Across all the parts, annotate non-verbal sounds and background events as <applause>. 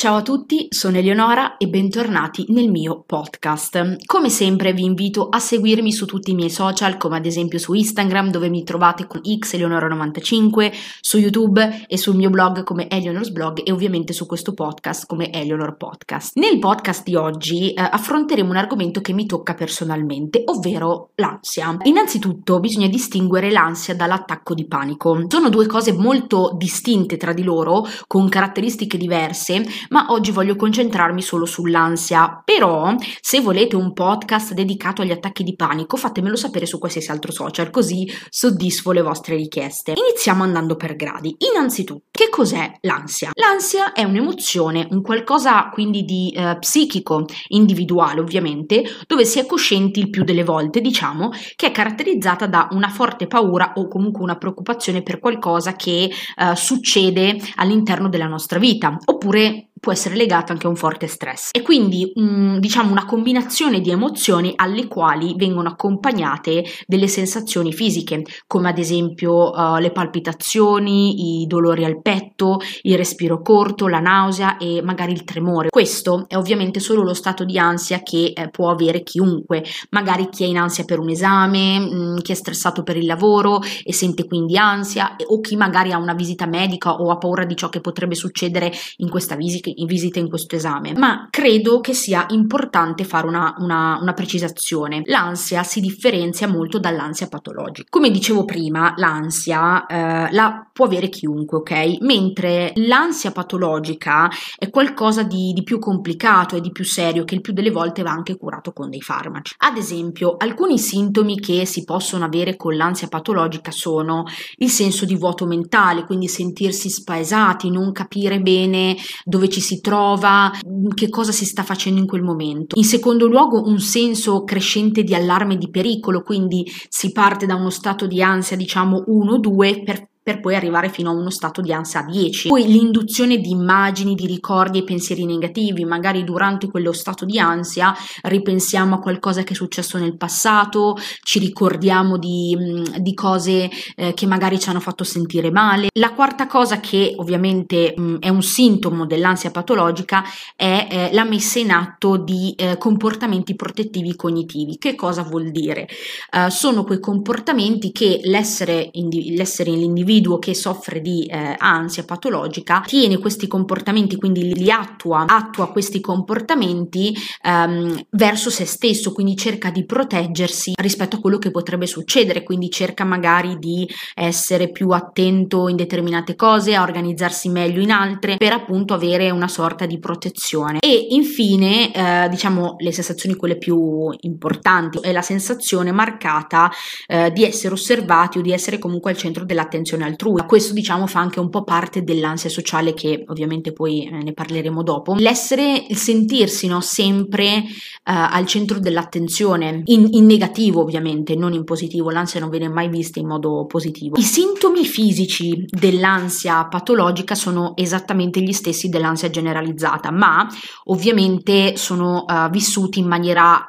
Ciao a tutti, sono Eleonora e bentornati nel mio podcast. Come sempre vi invito a seguirmi su tutti i miei social, come ad esempio su Instagram dove mi trovate con xeleonora95, su YouTube e sul mio blog come Eleanor's Blog e ovviamente su questo podcast come Eleanor Podcast. Nel podcast di oggi eh, affronteremo un argomento che mi tocca personalmente, ovvero l'ansia. Innanzitutto bisogna distinguere l'ansia dall'attacco di panico. Sono due cose molto distinte tra di loro, con caratteristiche diverse, ma oggi voglio concentrarmi solo sull'ansia. Però, se volete un podcast dedicato agli attacchi di panico, fatemelo sapere su qualsiasi altro social, così soddisfo le vostre richieste. Iniziamo andando per gradi. Innanzitutto, che cos'è l'ansia? L'ansia è un'emozione, un qualcosa quindi di eh, psichico, individuale ovviamente, dove si è coscienti il più delle volte, diciamo, che è caratterizzata da una forte paura o comunque una preoccupazione per qualcosa che eh, succede all'interno della nostra vita, oppure può essere legato anche a un forte stress e quindi um, diciamo una combinazione di emozioni alle quali vengono accompagnate delle sensazioni fisiche come ad esempio uh, le palpitazioni, i dolori al petto, il respiro corto, la nausea e magari il tremore. Questo è ovviamente solo lo stato di ansia che eh, può avere chiunque, magari chi è in ansia per un esame, mh, mm, chi è stressato per il lavoro e sente quindi ansia o chi magari ha una visita medica o ha paura di ciò che potrebbe succedere in questa visita in visita in questo esame, ma credo che sia importante fare una, una, una precisazione. L'ansia si differenzia molto dall'ansia patologica. Come dicevo prima, l'ansia eh, la può avere chiunque, ok? Mentre l'ansia patologica è qualcosa di, di più complicato e di più serio che il più delle volte va anche curato con dei farmaci. Ad esempio, alcuni sintomi che si possono avere con l'ansia patologica sono il senso di vuoto mentale, quindi sentirsi spaesati, non capire bene dove ci si trova, che cosa si sta facendo in quel momento. In secondo luogo un senso crescente di allarme di pericolo, quindi si parte da uno stato di ansia diciamo 1-2 per per poi arrivare fino a uno stato di ansia 10. Poi l'induzione di immagini, di ricordi e pensieri negativi, magari durante quello stato di ansia ripensiamo a qualcosa che è successo nel passato, ci ricordiamo di, mm, di cose eh, che magari ci hanno fatto sentire male. La quarta cosa che ovviamente mh, mm, è un sintomo dell'ansia patologica è eh, la messa in atto di eh, comportamenti protettivi cognitivi. Che cosa vuol dire? Uh, sono quei comportamenti che l'essere, indi- l'essere l'individuo individuo che soffre di eh, ansia patologica tiene questi comportamenti, quindi li attua, attua questi comportamenti ehm, verso se stesso, quindi cerca di proteggersi rispetto a quello che potrebbe succedere, quindi cerca magari di essere più attento in determinate cose, a organizzarsi meglio in altre per appunto avere una sorta di protezione. E infine, eh, diciamo, le sensazioni quelle più importanti è la sensazione marcata eh, di essere osservati o di essere comunque al centro dell'attenzione prestazione altrui. Questo diciamo fa anche un po' parte dell'ansia sociale che ovviamente poi eh, ne parleremo dopo. L'essere, il sentirsi no, sempre uh, al centro dell'attenzione, in, in negativo ovviamente, non in positivo, l'ansia non viene mai vista in modo positivo. I sintomi fisici dell'ansia patologica sono esattamente gli stessi dell'ansia generalizzata, ma ovviamente sono uh, vissuti in maniera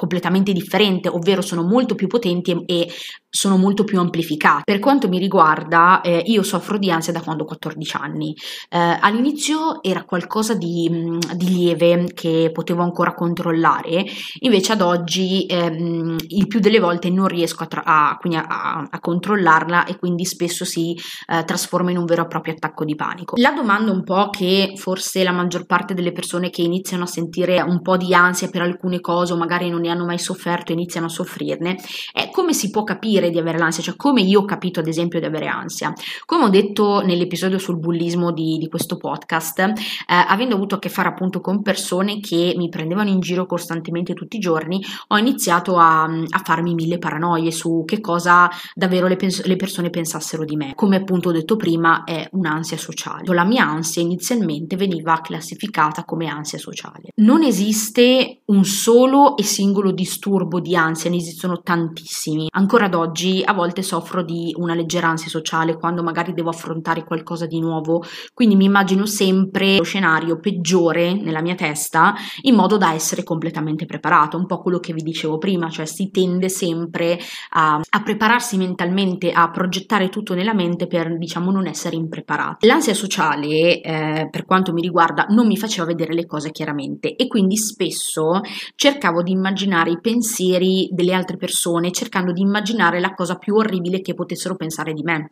completamente differente, ovvero sono molto più potenti e, e sono molto più amplificate. Per quanto mi riguarda, eh, io soffro di ansia da quando ho 14 anni. Eh, all'inizio era qualcosa di, mm, di, lieve che potevo ancora controllare, invece ad oggi ehm, il più delle volte non riesco a, tra- a, a, a controllarla e quindi spesso si eh, trasforma in un vero e proprio attacco di panico. La domanda un po' che forse la maggior parte delle persone che iniziano a sentire un po' di ansia per alcune cose o magari non ne hanno mai sofferto e iniziano a soffrirne è come si può capire capire di avere l'ansia, cioè come io ho capito ad esempio di avere ansia. Come ho detto nell'episodio sul bullismo di, di questo podcast, eh, avendo avuto a che fare appunto con persone che mi prendevano in giro costantemente tutti i giorni, ho iniziato a, a farmi mille paranoie su che cosa davvero le, pens- le persone pensassero di me. Come appunto ho detto prima, è un'ansia sociale. La mia ansia inizialmente veniva classificata come ansia sociale. Non esiste un solo e singolo disturbo di ansia, ne esistono tantissimi. Ancora ad oggi oggi a volte soffro di una leggera ansia sociale quando magari devo affrontare qualcosa di nuovo, quindi mi immagino sempre lo scenario peggiore nella mia testa in modo da essere completamente preparato, un po' quello che vi dicevo prima, cioè si tende sempre a, a prepararsi mentalmente, a progettare tutto nella mente per diciamo non essere impreparati. L'ansia sociale, eh, per quanto mi riguarda, non mi faceva vedere le cose chiaramente e quindi spesso cercavo di immaginare i pensieri delle altre persone, cercando di immaginare la cosa più orribile che potessero pensare di me.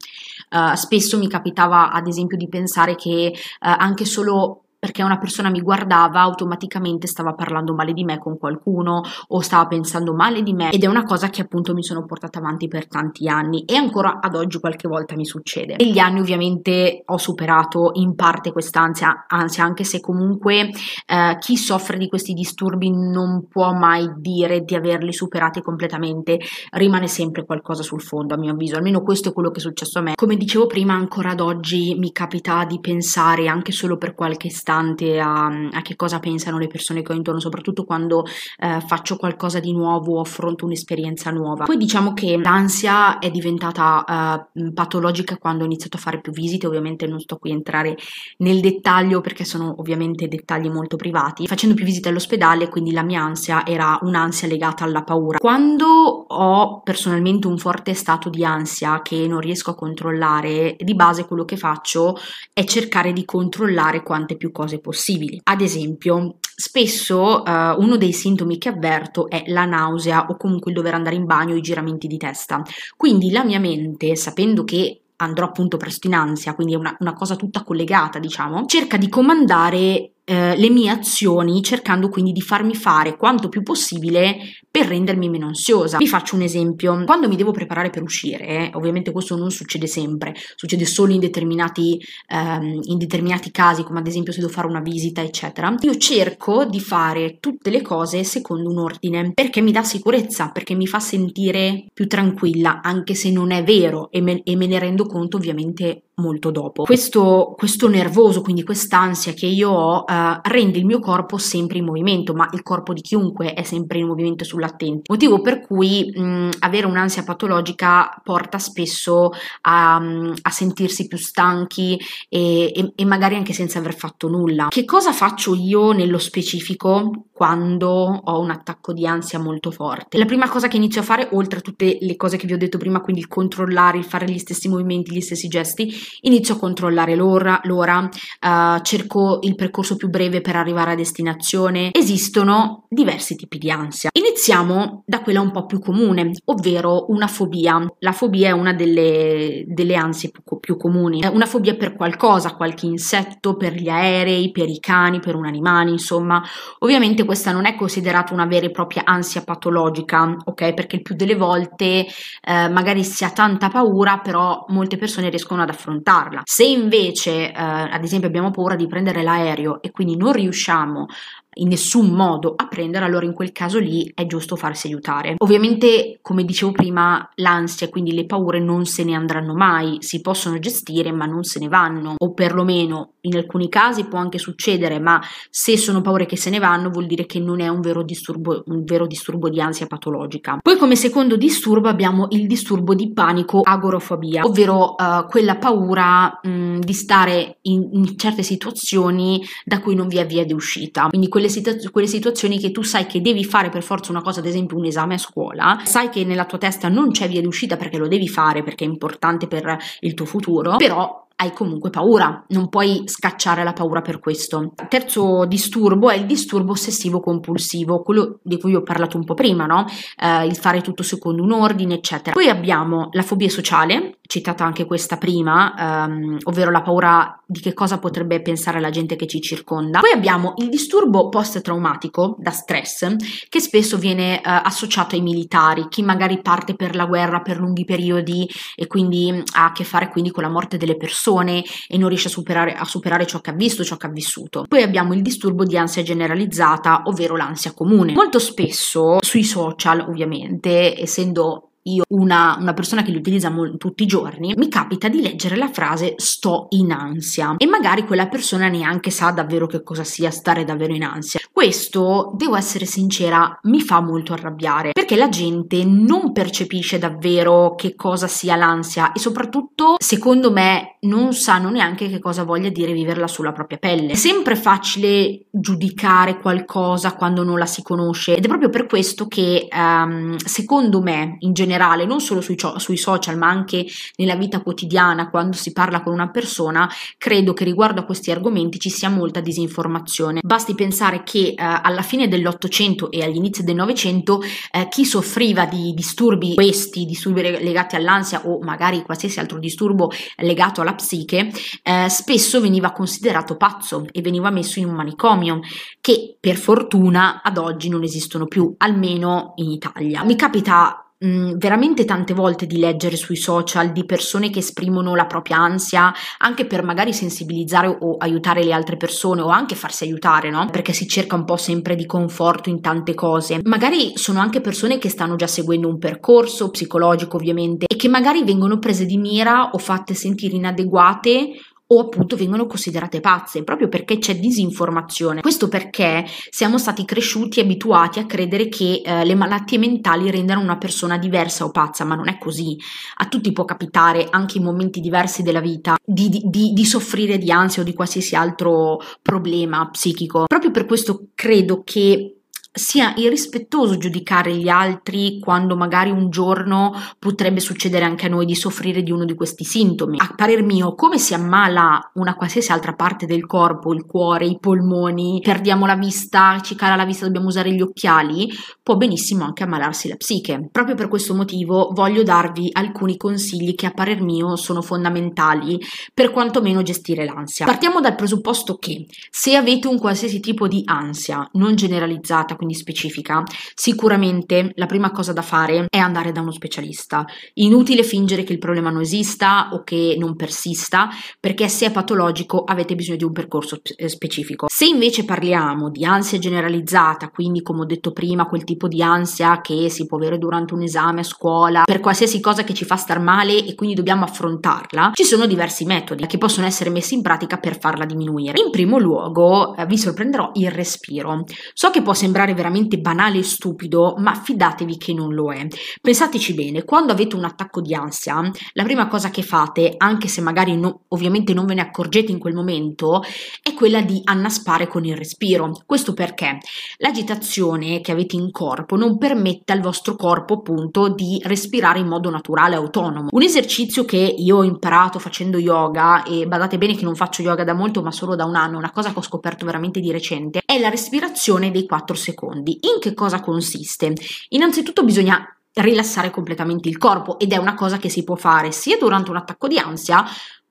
Uh, spesso mi capitava ad esempio di pensare che uh, anche solo perché una persona mi guardava automaticamente stava parlando male di me con qualcuno o stava pensando male di me ed è una cosa che appunto mi sono portata avanti per tanti anni e ancora ad oggi qualche volta mi succede. Negli anni ovviamente ho superato in parte quest'ansia, ansia anche se comunque eh, chi soffre di questi disturbi non può mai dire di averli superati completamente, rimane sempre qualcosa sul fondo a mio avviso, almeno questo è quello che è successo a me. Come dicevo prima ancora ad oggi mi capita di pensare anche solo per qualche istante distante a, a, che cosa pensano le persone che ho intorno, soprattutto quando eh, faccio qualcosa di nuovo o affronto un'esperienza nuova. Poi diciamo che l'ansia è diventata eh, patologica quando ho iniziato a fare più visite, ovviamente non sto qui a entrare nel dettaglio perché sono ovviamente dettagli molto privati. Facendo più visite all'ospedale, quindi la mia ansia era un'ansia legata alla paura. Quando ho personalmente un forte stato di ansia che non riesco a controllare, di base quello che faccio è cercare di controllare quante più cose possibili. Ad esempio, spesso uh, uno dei sintomi che avverto è la nausea o comunque il dover andare in bagno o i giramenti di testa. Quindi la mia mente, sapendo che andrò appunto presto in ansia, quindi è una, una cosa tutta collegata, diciamo, cerca di comandare eh, le mie azioni cercando quindi di farmi fare quanto più possibile per rendermi meno ansiosa. Vi faccio un esempio, quando mi devo preparare per uscire, eh, ovviamente questo non succede sempre, succede solo in determinati, ehm, in determinati casi, come ad esempio se devo fare una visita, eccetera, io cerco di fare tutte le cose secondo un ordine, perché mi dà sicurezza, perché mi fa sentire più tranquilla, anche se non è vero e me, e me ne rendo conto ovviamente molto dopo. Questo, questo nervoso, quindi quest'ansia che io ho, eh, rende il mio corpo sempre in movimento, ma il corpo di chiunque è sempre in movimento sull'attenti. Motivo per cui mh, avere un'ansia patologica porta spesso a, a sentirsi più stanchi e, e, e magari anche senza aver fatto nulla. Che cosa faccio io nello specifico quando ho un attacco di ansia molto forte? La prima cosa che inizio a fare, oltre a tutte le cose che vi ho detto prima, quindi il controllare, il fare gli stessi movimenti, gli stessi gesti, inizio a controllare l'ora, l'ora uh, cerco il percorso più breve per arrivare a destinazione. Esistono diversi tipi di ansia. Iniziamo da quella un po' più comune, ovvero una fobia. La fobia è una delle, delle ansie più, più comuni. Una fobia per qualcosa, qualche insetto, per gli aerei, per i cani, per un animale, insomma. Ovviamente questa non è considerata una vera e propria ansia patologica, ok? Perché il più delle volte eh, magari si ha tanta paura, però molte persone riescono ad affrontarla. Se invece, eh, ad esempio, abbiamo paura di prendere l'aereo e quindi non riusciamo in nessun modo a prendere, allora in quel caso lì è giusto farsi aiutare. Ovviamente, come dicevo prima, l'ansia, quindi le paure non se ne andranno mai, si possono gestire ma non se ne vanno, o perlomeno in alcuni casi può anche succedere, ma se sono paure che se ne vanno vuol dire che non è un vero disturbo, un vero disturbo di ansia patologica. Poi come secondo disturbo abbiamo il disturbo di panico agorofobia, ovvero uh, quella paura mh, di stare in, in, certe situazioni da cui non vi è via di uscita. Quindi quelle, situ- quelle situazioni che tu sai che devi fare per forza una cosa, ad esempio un esame a scuola, sai che nella tua testa non c'è via di uscita perché lo devi fare, perché è importante per il tuo futuro, però hai comunque paura, non puoi scacciare la paura per questo. Terzo disturbo è il disturbo ossessivo compulsivo, quello di cui ho parlato un po' prima, no? Eh, il fare tutto secondo un ordine, eccetera. Poi abbiamo la fobia sociale, citata anche questa prima, ehm, ovvero la paura di che cosa potrebbe pensare la gente che ci circonda. Poi abbiamo il disturbo post-traumatico da stress, che spesso viene eh, associato ai militari, chi magari parte per la guerra per lunghi periodi e quindi ha a che fare quindi con la morte delle persone persone e non riesce a superare, a superare ciò che ha visto, ciò che ha vissuto. Poi abbiamo il disturbo di ansia generalizzata, ovvero l'ansia comune. Molto spesso sui social, ovviamente, essendo io, una, una persona che li utilizza mo- tutti i giorni, mi capita di leggere la frase sto in ansia e magari quella persona neanche sa davvero che cosa sia stare davvero in ansia. Questo, devo essere sincera, mi fa molto arrabbiare perché la gente non percepisce davvero che cosa sia l'ansia e soprattutto, secondo me, non sanno neanche che cosa voglia dire viverla sulla propria pelle. È sempre facile giudicare qualcosa quando non la si conosce ed è proprio per questo che, um, secondo me, in generale, non solo sui, sui social, ma anche nella vita quotidiana, quando si parla con una persona, credo che riguardo a questi argomenti ci sia molta disinformazione. Basti pensare che uh, alla fine dell'Ottocento e agli inizi del Novecento uh, chi soffriva di disturbi, questi disturbi legati all'ansia o magari qualsiasi altro disturbo legato alla psiche, uh, spesso veniva considerato pazzo e veniva messo in un manicomio che per fortuna ad oggi non esistono più, almeno in Italia. Mi capita mh, veramente tante volte di leggere sui social di persone che esprimono la propria ansia anche per magari sensibilizzare o aiutare le altre persone o anche farsi aiutare, no? Perché si cerca un po' sempre di conforto in tante cose. Magari sono anche persone che stanno già seguendo un percorso psicologico, ovviamente, e che magari vengono prese di mira o fatte sentire inadeguate o appunto vengono considerate pazze proprio perché c'è disinformazione. Questo perché siamo stati cresciuti abituati a credere che eh, le malattie mentali rendano una persona diversa o pazza, ma non è così. A tutti può capitare, anche in momenti diversi della vita, di, di, di soffrire di ansia o di qualsiasi altro problema psichico. Proprio per questo credo che sia irrispettoso giudicare gli altri quando magari un giorno potrebbe succedere anche a noi di soffrire di uno di questi sintomi. A parer mio, come si ammala una qualsiasi altra parte del corpo, il cuore, i polmoni, perdiamo la vista, ci cala la vista, dobbiamo usare gli occhiali, può benissimo anche ammalarsi la psiche. Proprio per questo motivo voglio darvi alcuni consigli che a parer mio sono fondamentali per quantomeno gestire l'ansia. Partiamo dal presupposto che se avete un qualsiasi tipo di ansia non generalizzata, quindi specifica, sicuramente la prima cosa da fare è andare da uno specialista. Inutile fingere che il problema non esista o che non persista, perché se è patologico avete bisogno di un percorso eh, specifico. Se invece parliamo di ansia generalizzata, quindi come ho detto prima, quel tipo di ansia che si può avere durante un esame a scuola, per qualsiasi cosa che ci fa star male e quindi dobbiamo affrontarla, ci sono diversi metodi che possono essere messi in pratica per farla diminuire. In primo luogo, eh, vi sorprenderò il respiro. So che può sembrare veramente banale e stupido, ma fidatevi che non lo è. Pensateci bene, quando avete un attacco di ansia, la prima cosa che fate, anche se magari no, ovviamente non ve ne accorgete in quel momento, è quella di annaspare con il respiro. Questo perché l'agitazione che avete in corpo non permette al vostro corpo appunto di respirare in modo naturale e autonomo. Un esercizio che io ho imparato facendo yoga e badate bene che non faccio yoga da molto ma solo da un anno, una cosa che ho scoperto veramente di recente, è la respirazione dei 4 secondi secondi. In che cosa consiste? Innanzitutto bisogna rilassare completamente il corpo ed è una cosa che si può fare sia durante un attacco di ansia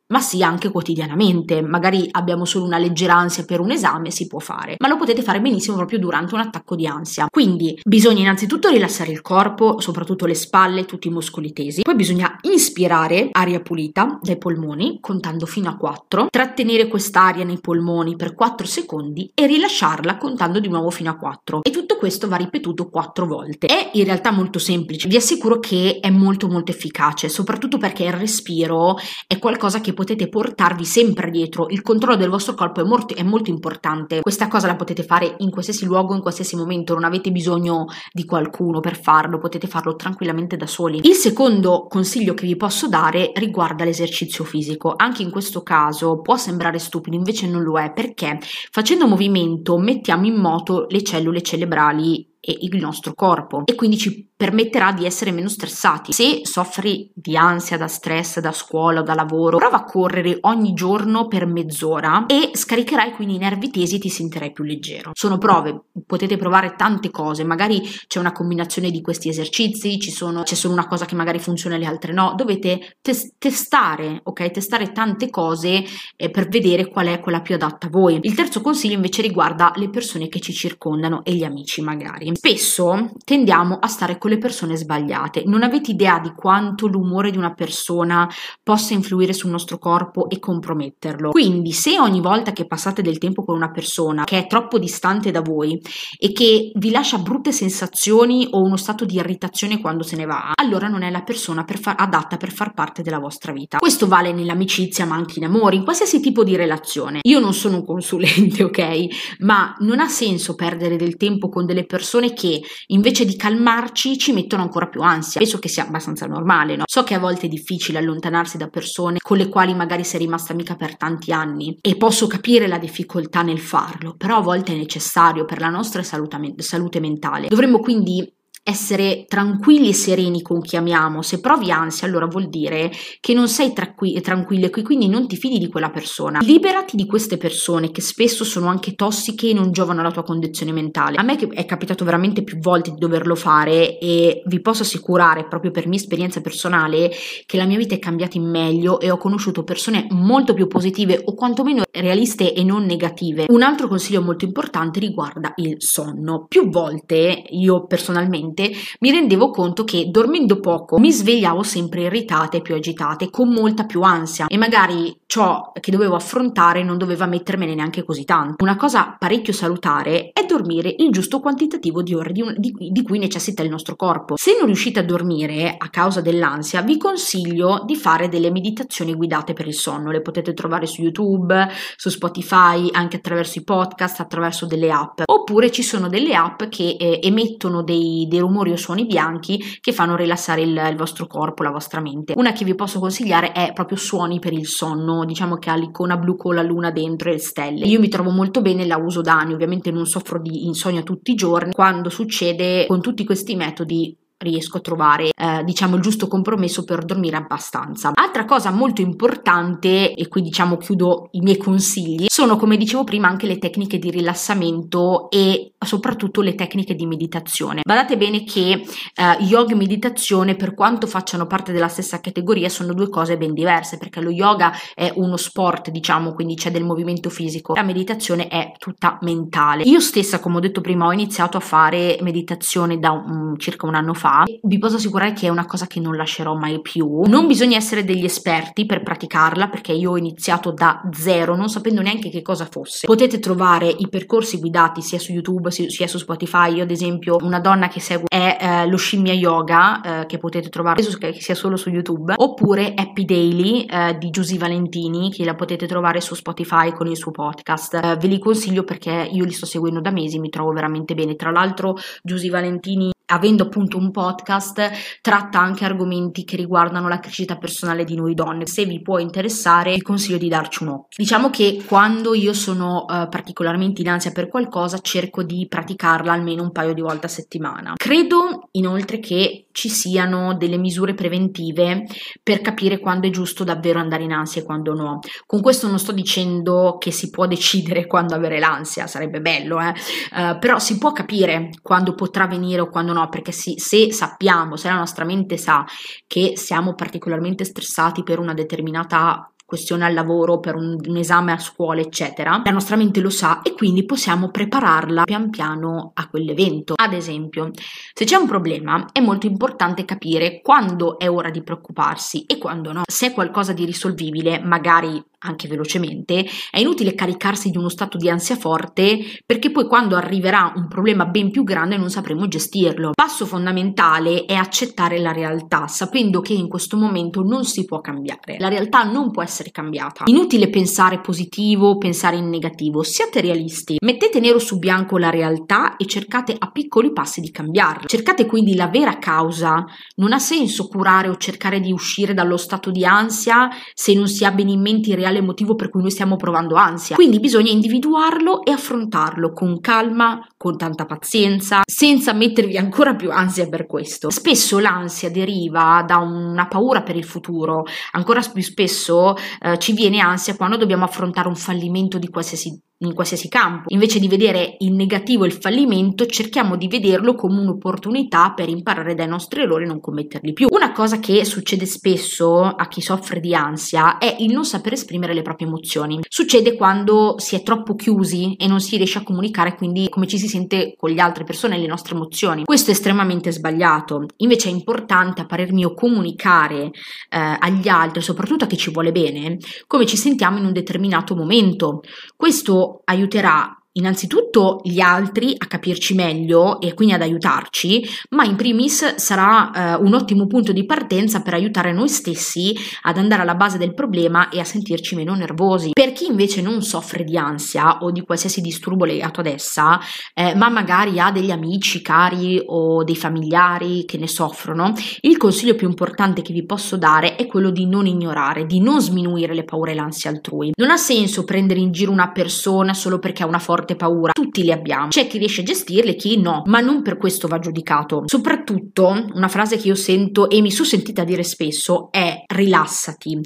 ma sì anche quotidianamente. Magari abbiamo solo una leggera ansia per un esame, si può fare, ma lo potete fare benissimo proprio durante un attacco di ansia. Quindi bisogna innanzitutto rilassare il corpo, soprattutto le spalle, tutti i muscoli tesi. Poi bisogna inspirare aria pulita dai polmoni, contando fino a 4, trattenere quest'aria nei polmoni per 4 secondi e rilasciarla contando di nuovo fino a 4. E tutto questo va ripetuto 4 volte. È in realtà molto semplice, vi assicuro che è molto molto efficace, soprattutto perché il respiro è qualcosa che potete portarvi sempre dietro. Il controllo del vostro corpo è molto, è molto importante. Questa cosa la potete fare in qualsiasi luogo, in qualsiasi momento, non avete bisogno di qualcuno per farlo, potete farlo tranquillamente da soli. Il secondo consiglio che vi posso dare riguarda l'esercizio fisico. Anche in questo caso può sembrare stupido, invece non lo è, perché facendo movimento mettiamo in moto le cellule cerebrali e il nostro corpo e quindi ci permetterà di essere meno stressati. Se soffri di ansia da stress da scuola o da lavoro, prova a correre ogni giorno per mezz'ora e scaricherai quindi i nervi tesi e ti sentirai più leggero. Sono prove, potete provare tante cose, magari c'è una combinazione di questi esercizi, sono, c'è solo una cosa che magari funziona e le altre no, dovete tes- testare, ok? Testare tante cose eh, per vedere qual è quella più adatta a voi. Il terzo consiglio invece riguarda le persone che ci circondano e gli amici magari. Spesso tendiamo a stare con le persone sbagliate. Non avete idea di quanto l'umore di una persona possa influire sul nostro corpo e comprometterlo. Quindi, se ogni volta che passate del tempo con una persona che è troppo distante da voi e che vi lascia brutte sensazioni o uno stato di irritazione quando se ne va, allora non è la persona per far, adatta per far parte della vostra vita. Questo vale nell'amicizia, ma anche in amore, in qualsiasi tipo di relazione. Io non sono un consulente, <laughs> ok? Ma non ha senso perdere del tempo con delle persone che invece di calmarci ci mettono ancora più ansia. Penso che sia abbastanza normale, no? So che a volte è difficile allontanarsi da persone con le quali magari sei rimasta amica per tanti anni e posso capire la difficoltà nel farlo, però a volte è necessario per la nostra salute, salute mentale. Dovremmo quindi essere tranquilli e sereni con chi amiamo. Se provi ansia, allora vuol dire che non sei tranqui- tranquillo e quindi non ti fidi di quella persona. Liberati di queste persone che spesso sono anche tossiche e non giovano alla tua condizione mentale. A me è capitato veramente più volte di doverlo fare e vi posso assicurare, proprio per mia esperienza personale, che la mia vita è cambiata in meglio e ho conosciuto persone molto più positive o quantomeno realiste e non negative. Un altro consiglio molto importante riguarda il sonno. Più volte io personalmente mente, mi rendevo conto che dormendo poco mi svegliavo sempre irritata e più agitata e con molta più ansia. E magari ciò che dovevo affrontare non doveva mettermene neanche così tanto. Una cosa parecchio salutare è dormire il giusto quantitativo di ore di, un, di, di cui necessita il nostro corpo. Se non riuscite a dormire a causa dell'ansia, vi consiglio di fare delle meditazioni guidate per il sonno. Le potete trovare su YouTube, su Spotify, anche attraverso i podcast, attraverso delle app. Oppure ci sono delle app che eh, emettono dei, dei rumori o suoni bianchi che fanno rilassare il, il vostro corpo, la vostra mente. Una che vi posso consigliare è proprio suoni per il sonno, diciamo che ha l'icona blu con la luna dentro e le stelle. Io mi trovo molto bene, la uso da anni, ovviamente non soffro di insonnia tutti i giorni. Quando succede con tutti questi metodi riesco a trovare eh, diciamo il giusto compromesso per dormire abbastanza. Altra cosa molto importante e qui diciamo chiudo i miei consigli sono come dicevo prima anche le tecniche di rilassamento e soprattutto le tecniche di meditazione. Badate bene che eh, yoga e meditazione per quanto facciano parte della stessa categoria sono due cose ben diverse perché lo yoga è uno sport diciamo quindi c'è del movimento fisico la meditazione è tutta mentale. Io stessa come ho detto prima ho iniziato a fare meditazione da um, circa un anno fa fa, vi posso assicurare che è una cosa che non lascerò mai più. Non bisogna essere degli esperti per praticarla perché io ho iniziato da zero, non sapendo neanche che cosa fosse. Potete trovare i percorsi guidati sia su YouTube sia su Spotify. Io, ad esempio, una donna che segue è eh, lo Shimmya Yoga, eh, che potete trovare sia solo su YouTube, oppure Happy Daily eh, di Giusy Valentini, che la potete trovare su Spotify con il suo podcast. Eh, ve li consiglio perché io li sto seguendo da mesi, mi trovo veramente bene. Tra l'altro, Giusy Valentini avendo appunto un podcast, tratta anche argomenti che riguardano la crescita personale di noi donne. Se vi può interessare, vi consiglio di darci un occhio. Diciamo che quando io sono uh, particolarmente in ansia per qualcosa, cerco di praticarla almeno un paio di volte a settimana. Credo inoltre che ci siano delle misure preventive per capire quando è giusto davvero andare in ansia e quando no. Con questo non sto dicendo che si può decidere <laughs> quando avere l'ansia, sarebbe bello, eh? uh, però si può capire quando potrà venire o quando no no, perché sì, se sappiamo, se la nostra mente sa che siamo particolarmente stressati per una determinata questione al lavoro, per un, un, esame a scuola, eccetera, la nostra mente lo sa e quindi possiamo prepararla pian piano a quell'evento. Ad esempio, se c'è un problema, è molto importante capire quando è ora di preoccuparsi e quando no. Se è qualcosa di risolvibile, magari anche velocemente, è inutile caricarsi di uno stato di ansia forte perché poi quando arriverà un problema ben più grande non sapremo gestirlo. Passo fondamentale è accettare la realtà, sapendo che in questo momento non si può cambiare. La realtà non può essere cambiata. Inutile pensare positivo, pensare in negativo, siate realisti. Mettete nero su bianco la realtà e cercate a piccoli passi di cambiarla. Cercate quindi la vera causa. Non ha senso curare o cercare di uscire dallo stato di ansia se non si ha ben in mente i reali reale motivo per cui noi stiamo provando ansia. Quindi bisogna individuarlo e affrontarlo con calma, con tanta pazienza, senza mettervi ancora più ansia per questo. Spesso l'ansia deriva da una paura per il futuro, ancora più spesso eh, ci viene ansia quando dobbiamo affrontare un fallimento di qualsiasi in qualsiasi campo. Invece di vedere il negativo e il fallimento, cerchiamo di vederlo come un'opportunità per imparare dai nostri errori e non commetterli più. Una cosa che succede spesso a chi soffre di ansia è il non saper esprimere le proprie emozioni. Succede quando si è troppo chiusi e non si riesce a comunicare quindi come ci si sente con le altre persone e le nostre emozioni. Questo è estremamente sbagliato. Invece è importante a parer mio comunicare eh, agli altri, soprattutto a chi ci vuole bene, come ci sentiamo in un determinato momento. Questo aiuterà innanzitutto gli altri a capirci meglio e quindi ad aiutarci, ma in primis sarà eh, un ottimo punto di partenza per aiutare noi stessi ad andare alla base del problema e a sentirci meno nervosi. Per chi invece non soffre di ansia o di qualsiasi disturbo legato ad essa, eh, ma magari ha degli amici cari o dei familiari che ne soffrono, il consiglio più importante che vi posso dare è quello di non ignorare, di non sminuire le paure e l'ansia altrui. Non ha senso prendere in giro una persona solo perché ha una forte forte paura, tutti li abbiamo. C'è chi riesce a gestirle, chi no, ma non per questo va giudicato. Soprattutto, una frase che io sento e mi sono sentita dire spesso è rilassati.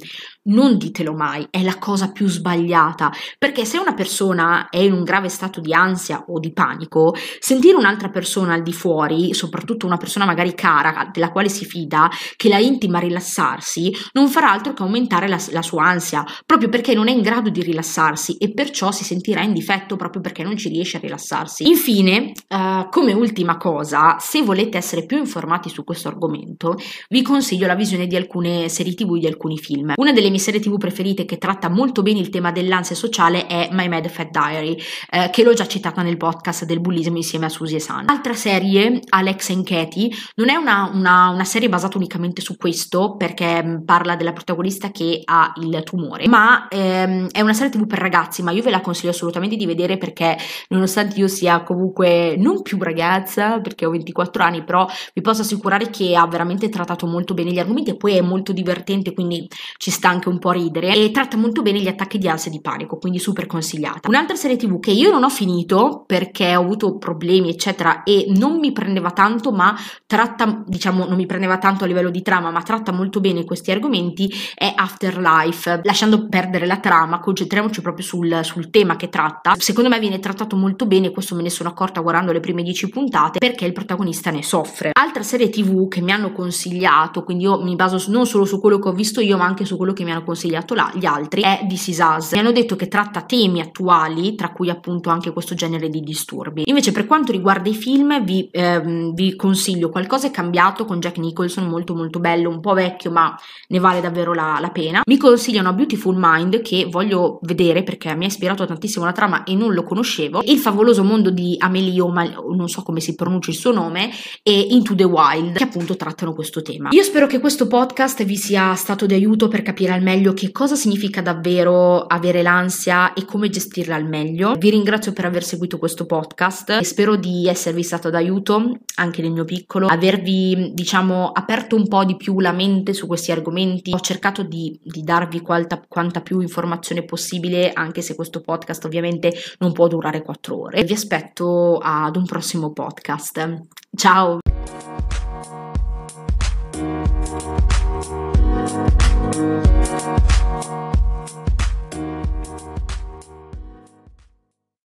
Non ditelo mai, è la cosa più sbagliata, perché se una persona è in un grave stato di ansia o di panico, sentire un'altra persona al di fuori, soprattutto una persona magari cara, della quale si fida, che la intima a rilassarsi, non farà altro che aumentare la, la sua ansia, proprio perché non è in grado di rilassarsi e perciò si sentirà in difetto proprio perché non ci riesce a rilassarsi. Infine, uh, come ultima cosa, se volete essere più informati su questo argomento, vi consiglio la visione di alcune serie tv di alcuni film. Una delle mie serie tv preferite che tratta molto bene il tema dell'ansia sociale è My Mad Fat Diary, eh, che l'ho già citata nel podcast del bullismo insieme a Susie e San. Altra serie, Alex and Katie, non è una, una, una serie basata unicamente su questo, perché mm, parla della protagonista che ha il tumore, ma ehm, è una serie tv per ragazzi, ma io ve la consiglio assolutamente di vedere perché nonostante io sia comunque non più ragazza, perché ho 24 anni, però vi posso assicurare che ha veramente trattato molto bene gli argomenti e poi è molto divertente, quindi ci sta anche un po' ridere e tratta molto bene gli attacchi di ansia e di panico, quindi super consigliata. Un'altra serie TV che io non ho finito perché ho avuto problemi, eccetera, e non mi prendeva tanto, ma tratta, diciamo, non mi prendeva tanto a livello di trama, ma tratta molto bene questi argomenti, è Afterlife. Lasciando perdere la trama, concentriamoci proprio sul, sul tema che tratta. Secondo me viene trattato molto bene, questo me ne sono accorta guardando le prime 10 puntate, perché il protagonista ne soffre. Altra serie TV che mi hanno consigliato, quindi io mi baso non solo su quello che ho visto io, ma anche su quello che mi hanno consigliato là, gli altri, è This Is Us. Mi hanno detto che tratta temi attuali, tra cui appunto anche questo genere di disturbi. Invece per quanto riguarda i film, vi, ehm, vi consiglio Qualcosa è cambiato con Jack Nicholson, molto molto bello, un po' vecchio, ma ne vale davvero la, la pena. Mi consigliano A Beautiful Mind, che voglio vedere perché mi ha ispirato tantissimo la trama e non lo conoscevo, Il favoloso mondo di Amelie ma non so come si pronuncia il suo nome, e Into the Wild, che appunto trattano questo tema. Io spero che questo podcast vi sia stato di aiuto per capire al meglio che cosa significa davvero avere l'ansia e come gestirla al meglio. Vi ringrazio per aver seguito questo podcast e spero di esservi stato d'aiuto anche nel mio piccolo, avervi diciamo aperto un po' di più la mente su questi argomenti. Ho cercato di, di darvi quanta, quanta più informazione possibile, anche se questo podcast ovviamente non può durare quattro ore. Vi aspetto ad un prossimo podcast. Ciao! Thank you.